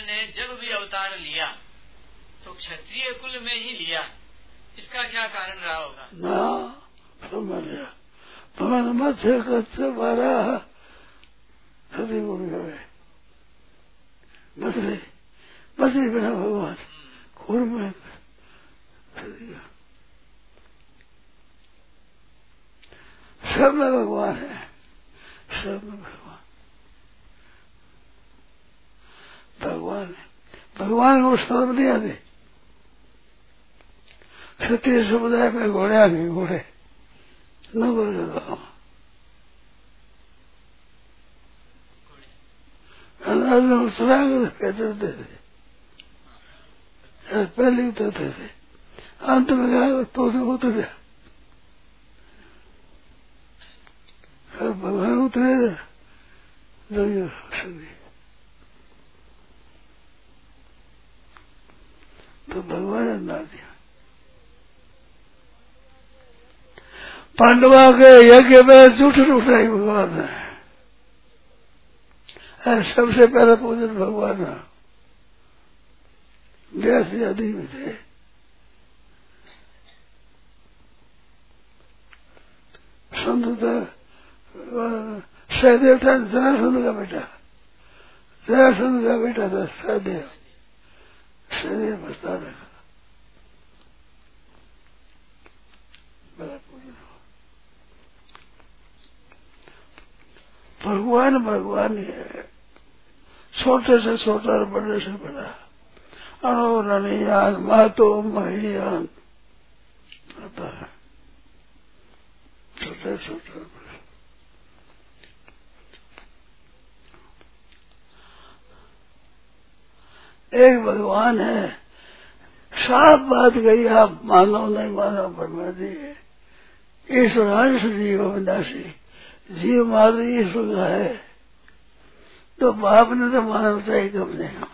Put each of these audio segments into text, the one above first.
ने जब भी अवतार लिया तो क्षत्रिय कुल में ही लिया। इसका क्या कारण रहा होगा? ना समझ लिया। पवन मत्स्य कत्स्य मारा सदी गुण गए मछली मछली बिना भगवान। खूर में सब में भगवान है। सब में भगवान है भगवान को शर्म नहीं आती क्षत्रिय समुदाय में घोड़े आ घोड़े। न घोड़े कहते थे। पहले उतरते थे। अंत में गया तो से उतर गया। भगवान उतरे तो भगवान ना दिया पांडवा के यज्ञ में झूठ उठाई भगवान है। सबसे पहले पूजन भगवान व्यास आदि में थे। संत सहदेव था, जरासंध का बेटा। जरासंध का बेटा था सहदेव। सहदेव बता रखा भगवान भगवान है। छोटे से छोटा और बड़े से बड़ा। अणो रणियान महतो महियान। आता है। छोटे छोटे एक भगवान है। साफ़ बात गई आप मानो नहीं मानो परमा दी ईश्वरांश जीव विनाशी जीव मार ईश्वर का है। तो बाप ने तो मानना चाहिए कम कम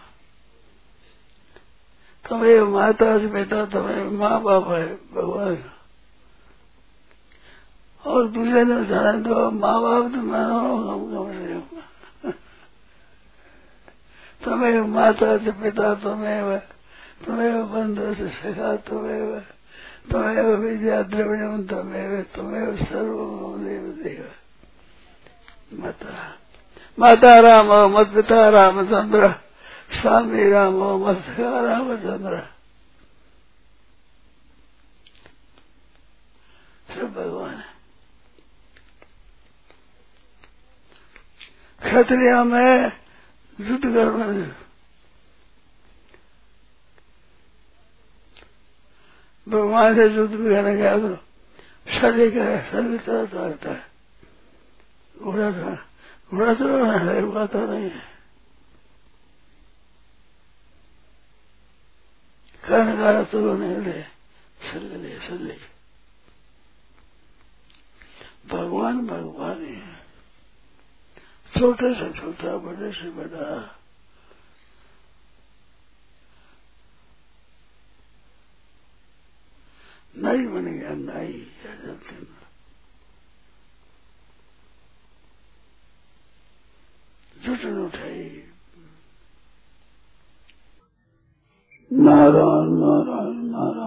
तुम्हें माता से बेटा तुम्हें माँ बाप है, भगवान। और दूसरे ने जाना तो माँ बाप तो मानो कम कम से तुम्हें माता से पिता तुम्हें तुम्हें बंधु से सखा तुम्हें तुम्हें विद्या द्रविणम तुम्हें तुम्हें सर्वदेव देव देव माता माता राम, मत पिता रामचंद्र स्वामी राम, मत सखा रामचंद्र भगवान, क्षत्रिया में युद्ध करना है। भगवान से युद्ध भी करने गया तो शरीर का शरीर तरह तरहता है। घोड़ा था घोड़ा चलाना है उड़ाता नहीं है। कर्ण का चलो नहीं ले ले चल भगवान भगवान है। छोटे से छोटा बड़े से बड़ा। नाई बन गया, नाई जुटन उठाई। नारायण नारायण नारायण।